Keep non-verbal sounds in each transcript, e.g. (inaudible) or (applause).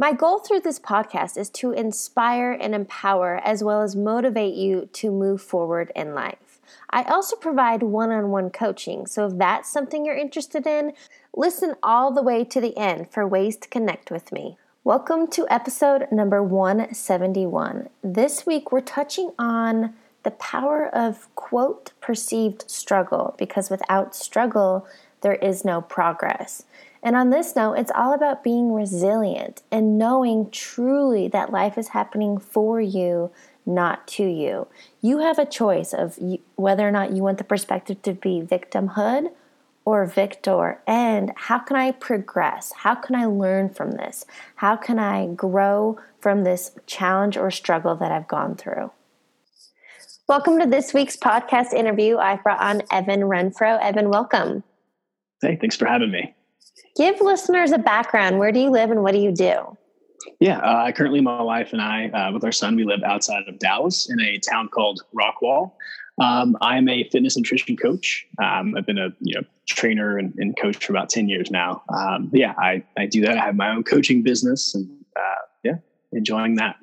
My goal through this podcast is to inspire and empower as well as motivate you to move forward in life. I also provide one on one coaching, so if that's something you're interested in, listen all the way to the end for ways to connect with me. Welcome to episode number 171. This week we're touching on the power of quote perceived struggle because without struggle, there is no progress. And on this note, it's all about being resilient and knowing truly that life is happening for you, not to you. You have a choice of whether or not you want the perspective to be victimhood or victor and how can I progress? How can I learn from this? How can I grow from this challenge or struggle that I've gone through? Welcome to this week's podcast interview. I've brought on Evan Renfro. Evan, welcome. Hey, thanks for having me. Give listeners a background. Where do you live and what do you do? Yeah, uh, currently my wife and I, uh, with our son, we live outside of Dallas in a town called Rockwall. Um, I'm a fitness nutrition coach. Um, I've been a you know trainer and, and, coach for about ten years now. Um, yeah, I, I do that. I have my own coaching business, and uh, yeah, enjoying that.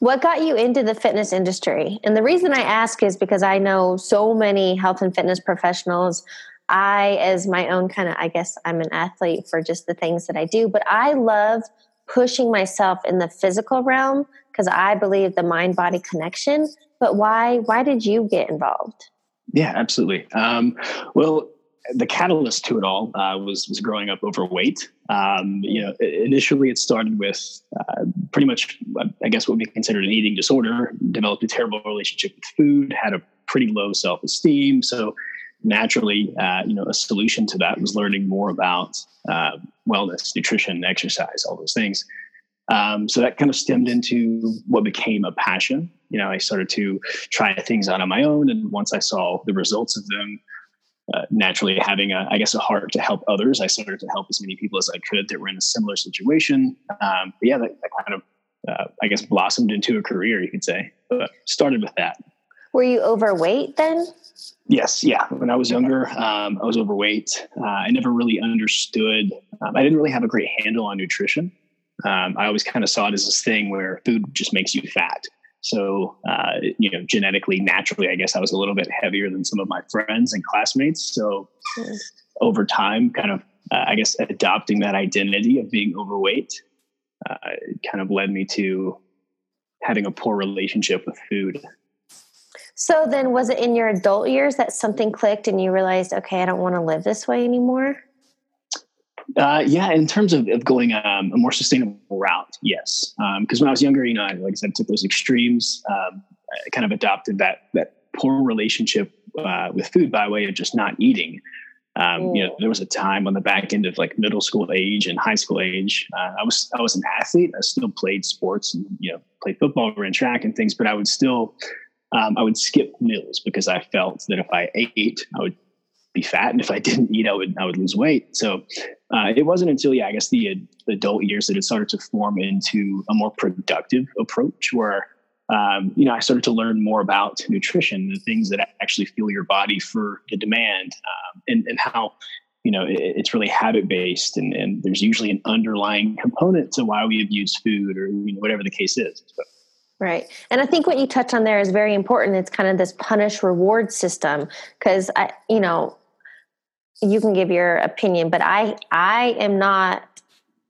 What got you into the fitness industry? And the reason I ask is because I know so many health and fitness professionals. I, as my own kind of, I guess I'm an athlete for just the things that I do, but I love pushing myself in the physical realm because I believe the mind body connection but why why did you get involved? Yeah, absolutely. Um, well, the catalyst to it all uh, was was growing up overweight. Um, you know, initially it started with uh, pretty much, I guess, what we considered an eating disorder. Developed a terrible relationship with food. Had a pretty low self esteem. So naturally, uh, you know, a solution to that was learning more about uh, wellness, nutrition, exercise, all those things. Um, so that kind of stemmed into what became a passion. You know, I started to try things out on my own, and once I saw the results of them, uh, naturally having a, I guess, a heart to help others, I started to help as many people as I could that were in a similar situation. Um, but yeah, that, that kind of, uh, I guess, blossomed into a career, you could say. But started with that. Were you overweight then? Yes, yeah. When I was younger, um, I was overweight. Uh, I never really understood. Um, I didn't really have a great handle on nutrition um, I always kind of saw it as this thing where food just makes you fat. So, uh, you know, genetically, naturally, I guess I was a little bit heavier than some of my friends and classmates. So, mm. over time, kind of, uh, I guess, adopting that identity of being overweight uh, kind of led me to having a poor relationship with food. So, then was it in your adult years that something clicked and you realized, okay, I don't want to live this way anymore? Uh, yeah, in terms of, of going um, a more sustainable route, yes. Because um, when I was younger, you know, I, like I said, took those extremes. Um, I kind of adopted that that poor relationship uh, with food by way of just not eating. Um, you know, there was a time on the back end of like middle school age and high school age. Uh, I was I was an athlete. I still played sports and you know played football, ran track and things. But I would still um, I would skip meals because I felt that if I ate, I would be fat, and if I didn't eat, I would I would lose weight. So uh, it wasn't until yeah, I guess the adult years that it started to form into a more productive approach where. Um, you know, I started to learn more about nutrition, the things that actually fuel your body for the demand, um, and, and how you know it, it's really habit based, and, and there's usually an underlying component to why we abuse food or you know, whatever the case is. So, Right. And I think what you touch on there is very important. It's kind of this punish reward system because I, you know, you can give your opinion, but I I am not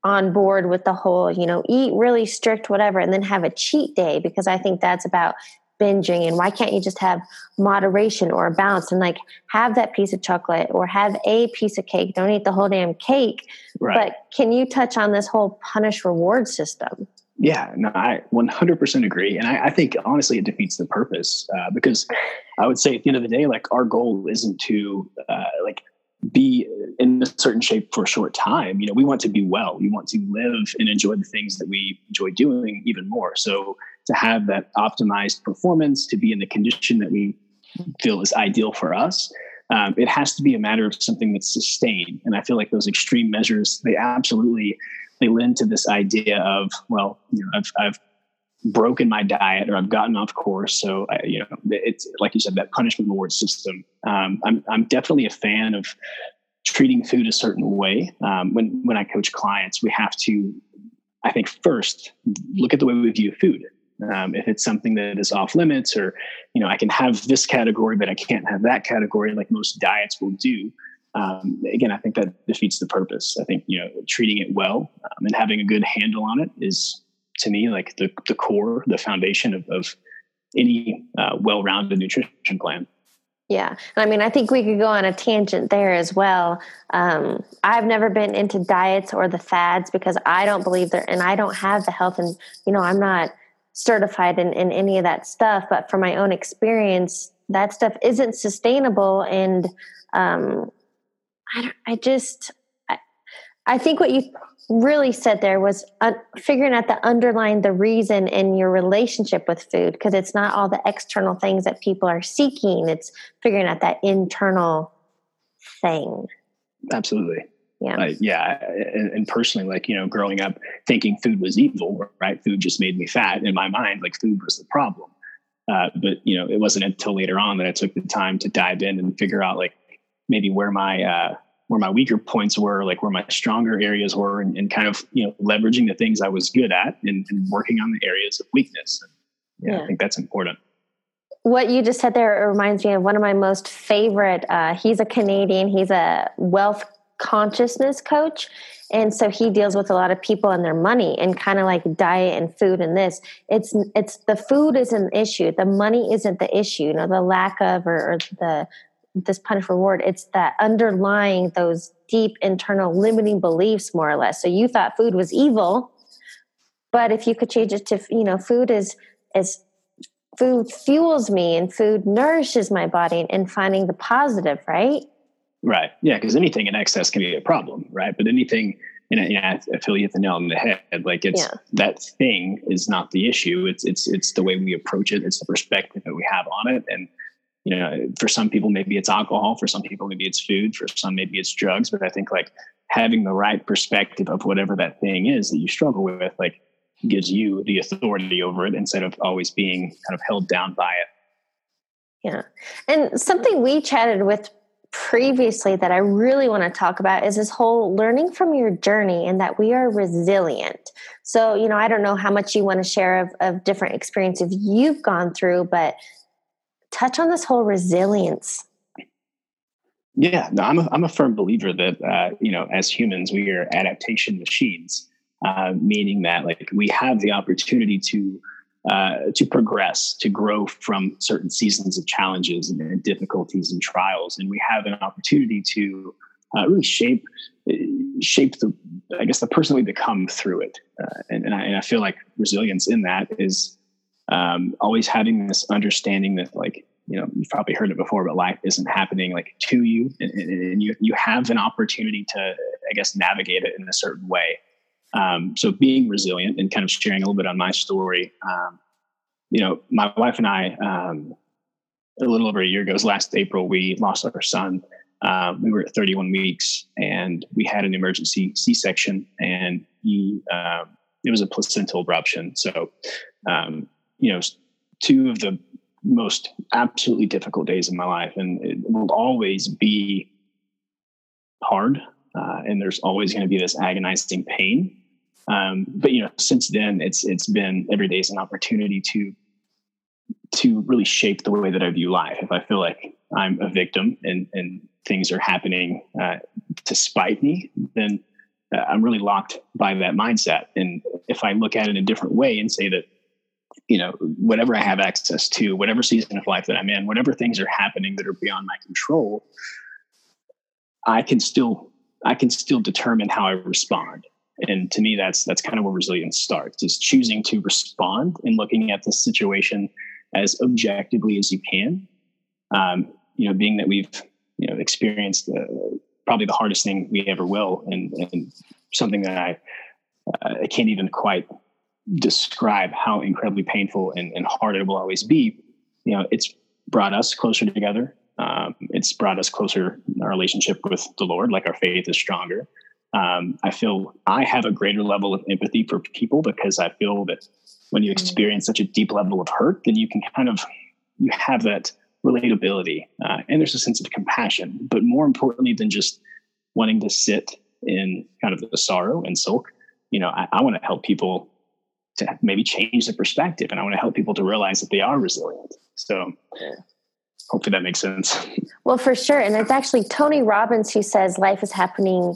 on board with the whole, you know, eat really strict whatever and then have a cheat day because I think that's about binging and why can't you just have moderation or a balance and like have that piece of chocolate or have a piece of cake don't eat the whole damn cake right. but can you touch on this whole punish reward system yeah no i 100% agree and i, I think honestly it defeats the purpose uh, because i would say at the end of the day like our goal isn't to uh, like be in a certain shape for a short time. You know, we want to be well. We want to live and enjoy the things that we enjoy doing even more. So to have that optimized performance, to be in the condition that we feel is ideal for us, um, it has to be a matter of something that's sustained. And I feel like those extreme measures, they absolutely they lend to this idea of, well, you know, I've, I've broken my diet or I've gotten off course. So, I, you know, it's like you said, that punishment reward system. Um, I'm, I'm definitely a fan of treating food a certain way. Um, when, when I coach clients, we have to, I think first look at the way we view food. Um, if it's something that is off limits or, you know, I can have this category, but I can't have that category like most diets will do. Um, again, I think that defeats the purpose. I think, you know, treating it well um, and having a good handle on it is to me like the, the core, the foundation of, of any uh, well-rounded nutrition plan. Yeah. I mean, I think we could go on a tangent there as well. Um, I've never been into diets or the fads because I don't believe there, and I don't have the health and, you know, I'm not certified in, in any of that stuff, but from my own experience, that stuff isn't sustainable. And, um, I, I just, I, I think what you really said there was uh, figuring out the underlying the reason in your relationship with food because it's not all the external things that people are seeking it's figuring out that internal thing. Absolutely. Yeah. Uh, yeah and, and, personally like you know growing up thinking food was evil right? Food just made me fat in my mind like food was the problem. Uh, but you know it wasn't until later on that i took the time to dive in and figure out like maybe where my uh, where my weaker points were, like where my stronger areas were, and, and kind of you know leveraging the things I was good at and, and working on the areas of weakness. And yeah, yeah, I think that's important. What you just said there reminds me of one of my most favorite. Uh, he's a Canadian. He's a wealth consciousness coach. And so he deals with a lot of people and their money and kind of like diet and food and this. It's it's the food is an issue. The money isn't the issue. You know, the lack of or, or the this punish reward it's that underlying those deep internal limiting beliefs more or less so you thought food was evil but if you could change it to you know food is is food fuels me and food nourishes my body and finding the positive right right yeah because anything in excess can be a problem right but anything you know, I feel you hit the nail on the head. Like it's yeah. that thing is not the issue. It's it's it's the way we approach it. It's the perspective that we have on it, and you know, for some people, maybe it's alcohol. For some people, maybe it's food. For some, maybe it's drugs. But I think like having the right perspective of whatever that thing is that you struggle with, like gives you the authority over it instead of always being kind of held down by it. Yeah. And something we chatted with previously that I really want to talk about is this whole learning from your journey and that we are resilient. So, you know, I don't know how much you want to share of, of different experiences you've gone through, but touch on this whole resilience. Yeah, no, I'm a, I'm a firm believer that uh, you know, as humans, we are adaptation machines, uh, meaning that like we have the opportunity to uh, to progress, to grow from certain seasons of challenges and, and, difficulties and trials, and we have an opportunity to uh, really shape shape the I guess the person we become through it. Uh, and, and I, and I feel like resilience in that is um, always having this understanding that like you know you've probably heard it before but life isn't happening like to you. And, and you you have an opportunity to i guess navigate it in a certain way. Um, so being resilient and kind of sharing a little bit on my story um, you know my wife and i um, a little over a year ago last april we lost our son. Um, we were at 31 weeks and we had an emergency c-section and he um, it was a placental abruption so um, you know, two of the most absolutely difficult days of my life, and it will always be hard. Uh, and there's always going to be this agonizing pain. Um, but you know, since then, it's it's been every day is an opportunity to to really shape the way that I view life. If I feel like I'm a victim and and things are happening uh, to spite me, then uh, I'm really locked by that mindset. And if I look at it in a different way and say that you know, whatever I have access to, whatever season of life that I'm in, whatever things are happening that are beyond my control, I can still I can still determine how I respond. And to me, that's that's kind of where resilience starts: is choosing to respond and looking at the situation as objectively as you can. Um, you know, being that we've you know experienced the, probably the hardest thing we ever will, and, and something that I uh, I can't even quite describe how incredibly painful and, and hard it will always be. You know, it's brought us closer together. Um, it's brought us closer in our relationship with the Lord, like our faith is stronger. Um, I feel I have a greater level of empathy for people because I feel that when you mm. experience such a deep level of hurt, then you can kind of you have that relatability uh, and there's a sense of compassion. But more importantly than just wanting to sit in kind of the sorrow and sulk, you know, I, I want to help people to maybe change the perspective, and I want to help people to realize that they are resilient. So. Hopefully that makes sense. (laughs) Well, for sure. And it's actually Tony Robbins who says life is happening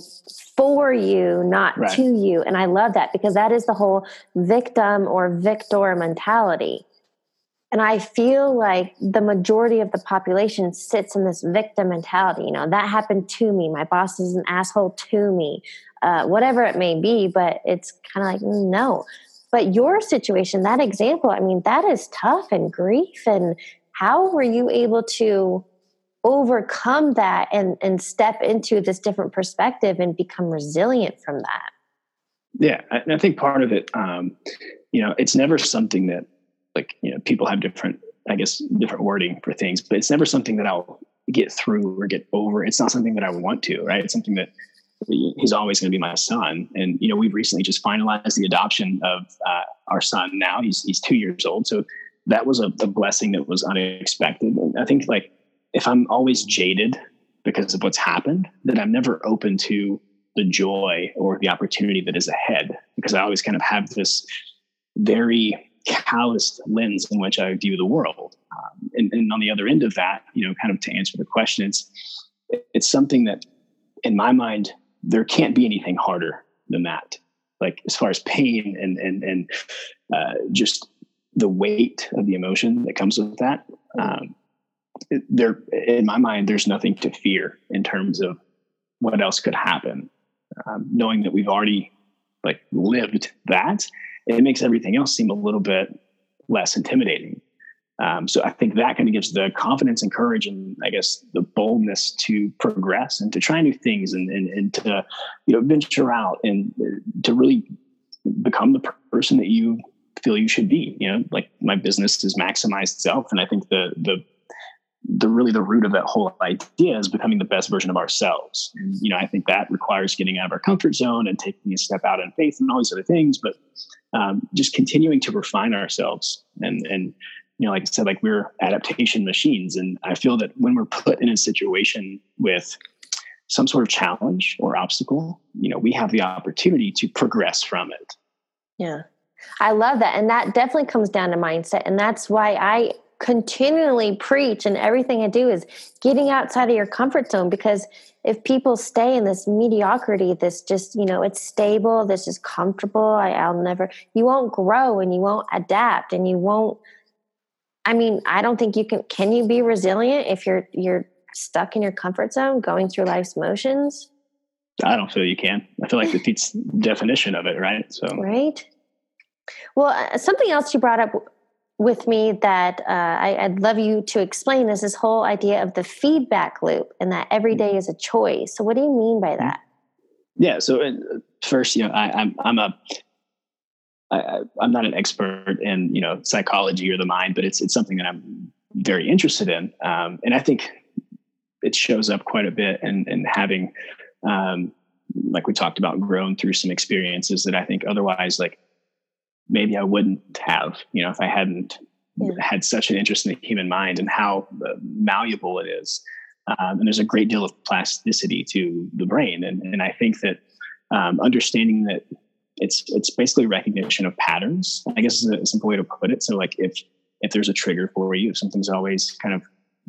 for you, not right. to you. And I love that because that is the whole victim or victor mentality. And I feel like the majority of the population sits in this victim mentality. You know, that happened to me. My boss is an asshole to me, uh, whatever it may be. But it's kind of like, no. But your situation, that example, I mean, that is tough and grief. And how were you able to overcome that and, and step into this different perspective and become resilient from that? Yeah, I, I think part of it, um, you know, it's never something that like you know people have different i guess different wording for things but it's never something that i'll get through or get over it's not something that i want to right it's something that he's always going to be my son. And you know we've recently just finalized the adoption of uh, our son now. He's he's two years old. So that was a, a blessing that was unexpected. I think like if i'm always jaded because of what's happened then i'm never open to the joy or the opportunity that is ahead because i always kind of have this very calloused lens in which I view the world. Um, and, and, on the other end of that, you know, kind of to answer the question, it's it's something that, in my mind, there can't be anything harder than that. Like as far as pain and and and uh, just the weight of the emotion that comes with that. Um, there, in my mind, there's nothing to fear in terms of what else could happen. Um, knowing that we've already like lived that it makes everything else seem a little bit less intimidating. Um, so I think that kind of gives the confidence and courage and I guess the boldness to progress and to try new things and, and, and to, you know, venture out and uh, to really become the person that you feel you should be, you know, like my business is maximized itself. And I think the, the the really the root of that whole idea is becoming the best version of ourselves. And, you know, I think that requires getting out of our comfort zone and taking a step out in faith and all these other things, but um, just continuing to refine ourselves. And, and, you know, like I said, like we're adaptation machines. And I feel that when we're put in a situation with some sort of challenge or obstacle, you know, we have the opportunity to progress from it. Yeah. I love that. And that definitely comes down to mindset. And that's why I continually preach and everything I do is getting outside of your comfort zone because if people stay in this mediocrity, this just, you know, it's stable, this is comfortable, I, I'll never, you won't grow and you won't adapt and you won't, I mean, I don't think you can, can you be resilient if you're, you're stuck in your comfort zone going through life's motions? I don't feel you can. I feel like (laughs) defeats definition of it, right? So, right. Well, uh, something else you brought up with me that uh, I, would love you to explain is this whole idea of the feedback loop and that every mm-hmm. is a choice. So, what do you mean by that? Yeah. So, uh, first, you know, I, I'm I'm a I, I'm not an expert in you know psychology or the mind, but it's it's something that I'm very interested in, um, and I think it shows up quite a bit. And and having, um, like we talked about, grown through some experiences that I think otherwise like maybe I wouldn't have, you know, if I hadn't yeah. had such an interest in the human mind and how uh, malleable it is. Um, and there's a great deal of plasticity to the brain. And, and I think that um, understanding that it's it's basically recognition of patterns. I guess is a simple way to put it. So like if if there's a trigger for you, if something's always kind of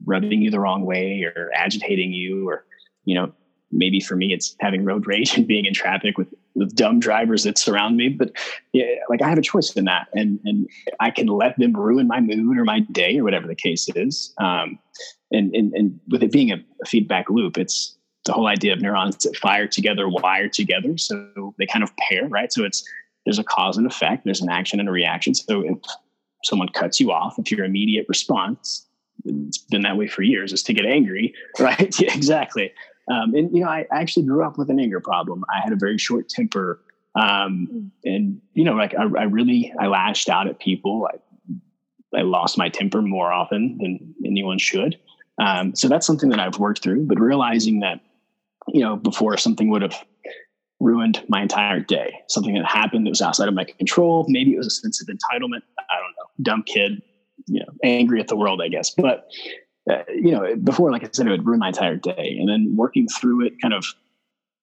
rubbing you the wrong way or agitating you, or you know maybe for me it's having road rage and being in traffic with with dumb drivers that surround me but yeah, like i have a choice in that and and i can let them ruin my mood or my day or whatever the case is um, and, and and with it being a, a feedback loop it's the whole idea of neurons that fire together wire together. So they kind of pair right? So it's there's a cause and effect there's an action and a reaction. So if someone cuts you off if your immediate response it's been that way for years is to get angry (laughs) right? Yeah, exactly. Um, and you know, I actually grew up with an anger problem. I had a very short temper. Um, and you know, like I, I really, I lashed out at people. I, I lost my temper more often than anyone should. Um, so that's something that I've worked through, but realizing that, you know, before something would have ruined my entire day, something that happened that was outside of my control. Maybe it was a sense of entitlement. I don't know, dumb kid, you know, angry at the world, I guess. But, uh, you know, before, like I said, it would ruin my entire day. And then working through it, kind of,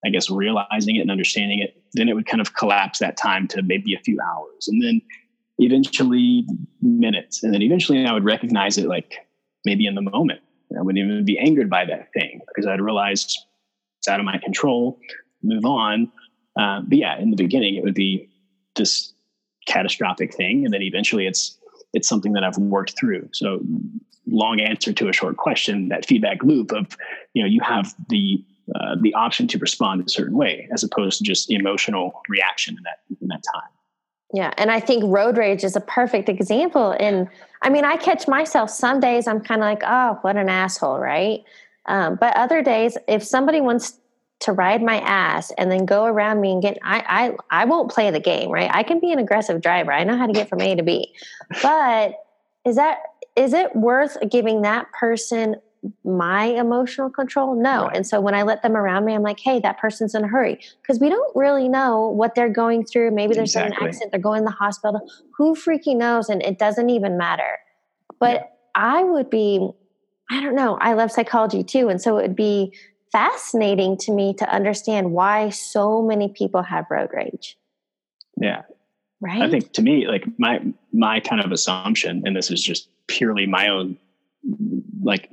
I guess, realizing it and understanding it, then it would kind of collapse that time to maybe a few hours. And then eventually minutes. And then eventually I would recognize it like maybe in the moment. I wouldn't even be angered by that thing because I'd realize it's out of my control, move on. Uh, but yeah, in the beginning, it would be this catastrophic thing. And then eventually it's, it's something that I've worked through. So long answer to a short question, that feedback loop of, you know, you have the, uh, the option to respond a certain way as opposed to just emotional reaction in that, in that time. Yeah. And I think road rage is a perfect example. And I mean, I catch myself some days I'm kind of like, oh, what an asshole, right? Um, but other days, if somebody wants to ride my ass and then go around me and get, I, I, I won't play the game, right? I can be an aggressive driver. I know how to get from A to B. But is that, is it worth giving that person my emotional control? No. Right. And so when I let them around me, I'm like, hey, that person's in a hurry. Because we don't really know what they're going through. Maybe there's exactly. an accident, they're going to the hospital. Who freaking knows? And it doesn't even matter. But yeah. I would be, I don't know, I love psychology too. And so it would be fascinating to me to understand why so many people have road rage. Yeah. Right. I think to me, like my my kind of assumption, and this is just purely my own like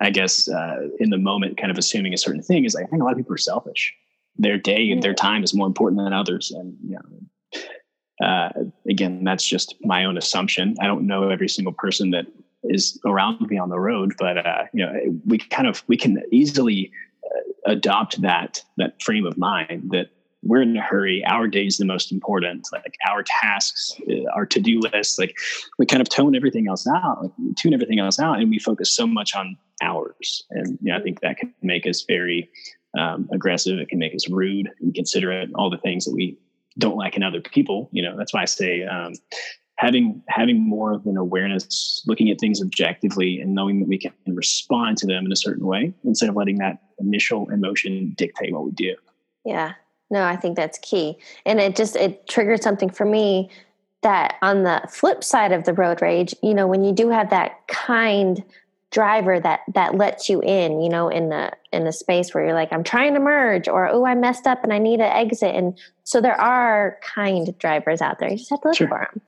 I guess uh, in the moment, kind of assuming a certain thing is like, I think a lot of people are selfish. Their day and their time is more important than others. And, you know, uh, again, that's just my own assumption. I don't know every single person that is around me on the road, but, uh, you know, we kind of, we can easily uh, adopt that, that frame of mind that we're in a hurry. Our day is the most important. Like our tasks, uh, our to do list. Like we kind of tone everything else out, like tune everything else out, and we focus so much on ours. And you know, I think that can make us very um, aggressive. It can make us rude, inconsiderate, all the things that we don't like in other people. You know, that's why I say um, having having more of an awareness, looking at things objectively, and knowing that we can respond to them in a certain way instead of letting that initial emotion dictate what we do. Yeah, no, I think that's key. And it just it triggered something for me that on the flip side of the road rage, you know, when you do have that kind driver that that lets you in, you know, in the in the space where you're like, I'm trying to merge or oh, I messed up and I need to exit. And so there are kind drivers out there. You just have to look sure. for them.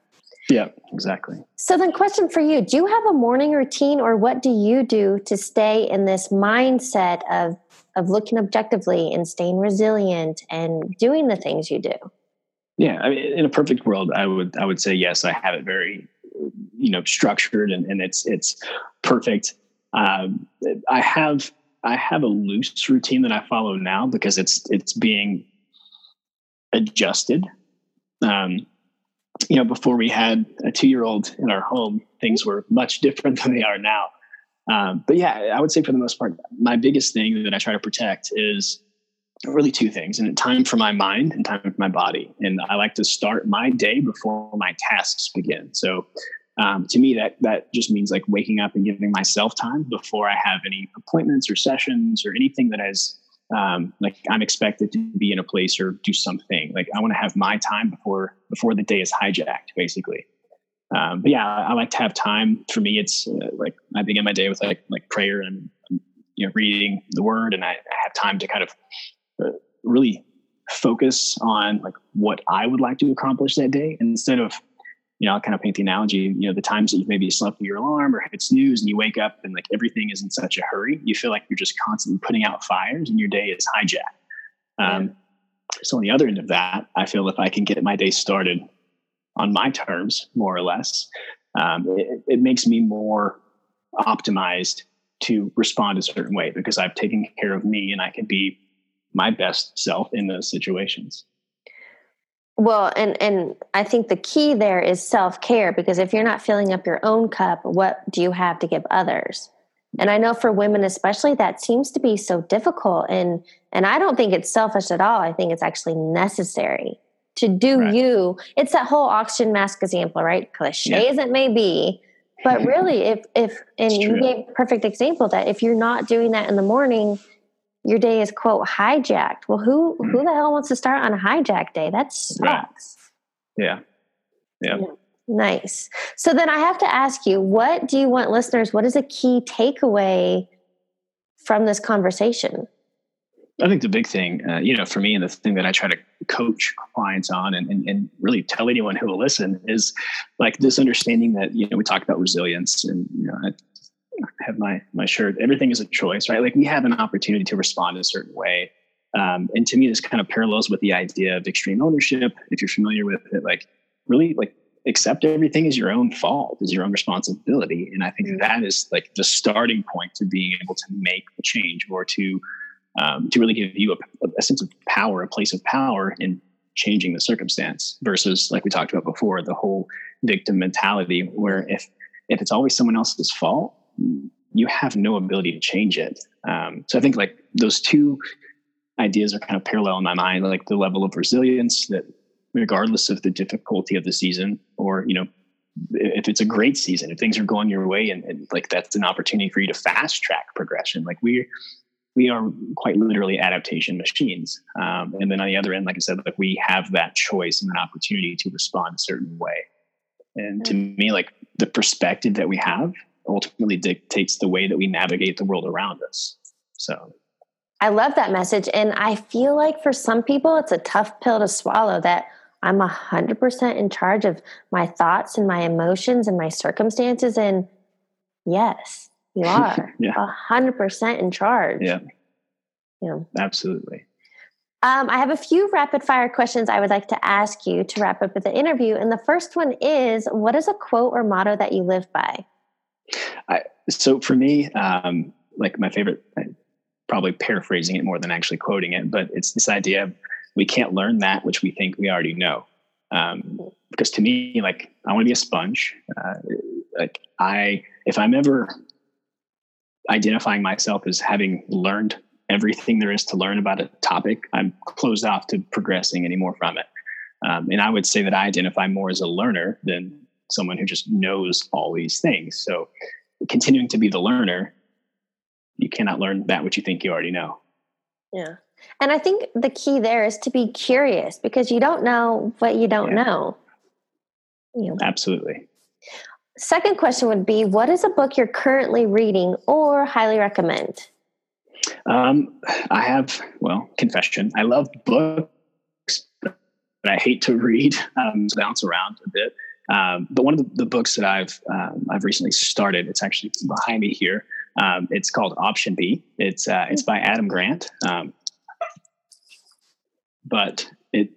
Yeah, exactly. So then question for you, do you have a morning routine or what do you do to stay in this mindset of of looking objectively and staying resilient and doing the things you do? Yeah, I mean, in a perfect world, I would I would say yes. I have it very, you know, structured and, and it's it's perfect. Um, I have I have a loose routine that I follow now because it's it's being adjusted. Um, you know, before we had a two year old in our home, things were much different (laughs) than they are now. Um, but yeah, I would say for the most part, my biggest thing that I try to protect is really two things and time for my mind and time for my body. And I like to start my day before my tasks begin. So um, to me, that that just means like waking up and giving myself time before I have any appointments or sessions or anything that is um, like I'm expected to be in a place or do something. Like I want to have my time before before the day is hijacked, basically. Um, but yeah, I like to have time. For me, it's uh, like I begin my day with like like prayer and you know reading the Word, and I, have time to kind of uh, really focus on like what I would like to accomplish that day instead of you know, I'll kind of paint the analogy, you know, the times that you've maybe slept through your alarm or hit snooze and you wake up and like everything is in such a hurry, you feel like you're just constantly putting out fires and your day is hijacked. Um, so on the other end of that, I feel if I can get my day started on my terms, more or less, um, it, it makes me more optimized to respond a certain way because I've taken care of me and I can be my best self in those situations. Well, and and I think the key there is self-care because if you're not filling up your own cup, what do you have to give others? And I know for women especially that seems to be so difficult and and I don't think it's selfish at all. I think it's actually necessary to do right. you. It's that whole oxygen mask example, right? Cliche yeah. as it may be. But (laughs) really, if if and you gave a perfect example that if you're not doing that in the morning, your day is quote hijacked. Well, who mm. who the hell wants to start on a hijack day? That sucks. Right. Yeah. yeah. yeah. Nice. So then I have to ask you, what do you want listeners? What is a key takeaway from this conversation? I think the big thing, uh, you know, for me, and the thing that I try to coach clients on and, and, and, really tell anyone who will listen is like this understanding that, you know, we talk about resilience and, you know, I have my, my shirt, everything is a choice, right? Like we have an opportunity to respond in a certain way. Um, and to me, this kind of parallels with the idea of extreme ownership. If you're familiar with it, like really like accept everything as your own fault, is your own responsibility. And I think that is like the starting point to being able to make a change or to um, to really give you a, a, sense of power, a place of power in changing the circumstance versus like we talked about before, the whole victim mentality where if if it's always someone else's fault, you have no ability to change it. Um, so I think like those two ideas are kind of parallel in my mind, like the level of resilience that regardless of the difficulty of the season or, you know, if it's a great season, if things are going your way and, and like that's an opportunity for you to fast track progression. Like we we are quite literally adaptation machines. Um, and then on the other end, like I said, like we have that choice and an opportunity to respond a certain way. And to mm. me, like the perspective that we have ultimately dictates the way that we navigate the world around us. So I love that message. And I feel like for some people, it's a tough pill to swallow that I'm 100% in charge of my thoughts and my emotions and my circumstances. And yes, you (laughs) are yeah. 100% in charge. Yeah. Yeah. Absolutely. Um, I have a few rapid fire questions I would like to ask you to wrap up with the interview. And the first one is What is a quote or motto that you live by? I, so for me, um, like my favorite, probably paraphrasing it more than actually quoting it, but it's this idea of we can't learn that which we think we already know. Um, because to me, like I want to be a sponge. Uh, like I, if I'm ever identifying myself as having learned everything there is to learn about a topic, I'm closed off to progressing any more from it. Um, and I would say that I identify more as a learner than someone who just knows all these things. So continuing to be the learner, you cannot learn that which you think you already know. Yeah. And I think the key there is to be curious because you don't know what you don't yeah. know. You know. Absolutely. Second question would be What is a book you're currently reading or highly recommend? Um, I have, well, confession. I love books, but I hate to read, um, bounce around a bit. Um, but one of the, the books that I've um, I've recently started, it's actually behind me here. Um, it's called Option B. It's uh, it's by Adam Grant. Um, but it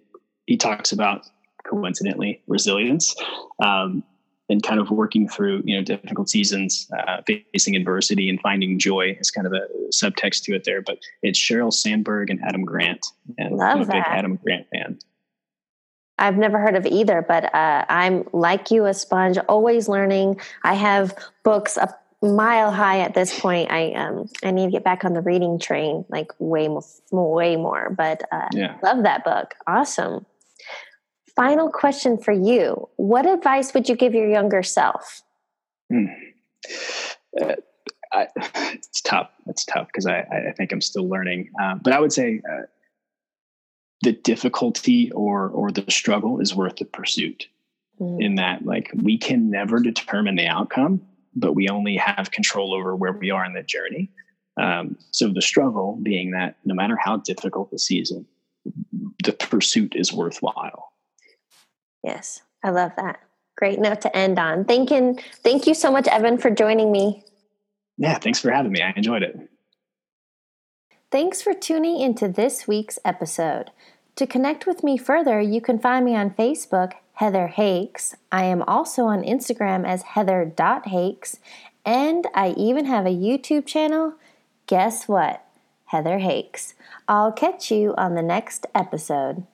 he talks about coincidentally resilience um, and kind of working through you know difficult seasons, uh, facing adversity and finding joy is kind of a subtext to it there. But it's Sheryl Sandberg and Adam Grant, and Love I'm a that. big Adam Grant fan. I've never heard of either, but uh, I'm like you, a sponge, always learning. I have books a mile high at this point. I um I need to get back on the reading train, like way more, way more. But uh, yeah. love that book. Awesome final question for you What advice would you give your younger self? Hmm. Uh, I, (sighs) it's tough. It's tough because I, I think I'm still learning. Uh, but I would say uh, the difficulty or or the struggle is worth the pursuit. Mm. In that, like we can never determine the outcome, but we only have control over where we are in the journey. Um, so the struggle being that no matter how difficult the season, the pursuit is worthwhile. Yes, I love that. Great note to end on. Thank you, thank you so much, Evan, for joining me. Yeah, thanks for having me. I enjoyed it. Thanks for tuning into this week's episode. To connect with me further, you can find me on Facebook, Heather Hakes. I am also on Instagram as heather.hakes, and I even have a YouTube channel. Guess what? Heather Hakes. I'll catch you on the next episode.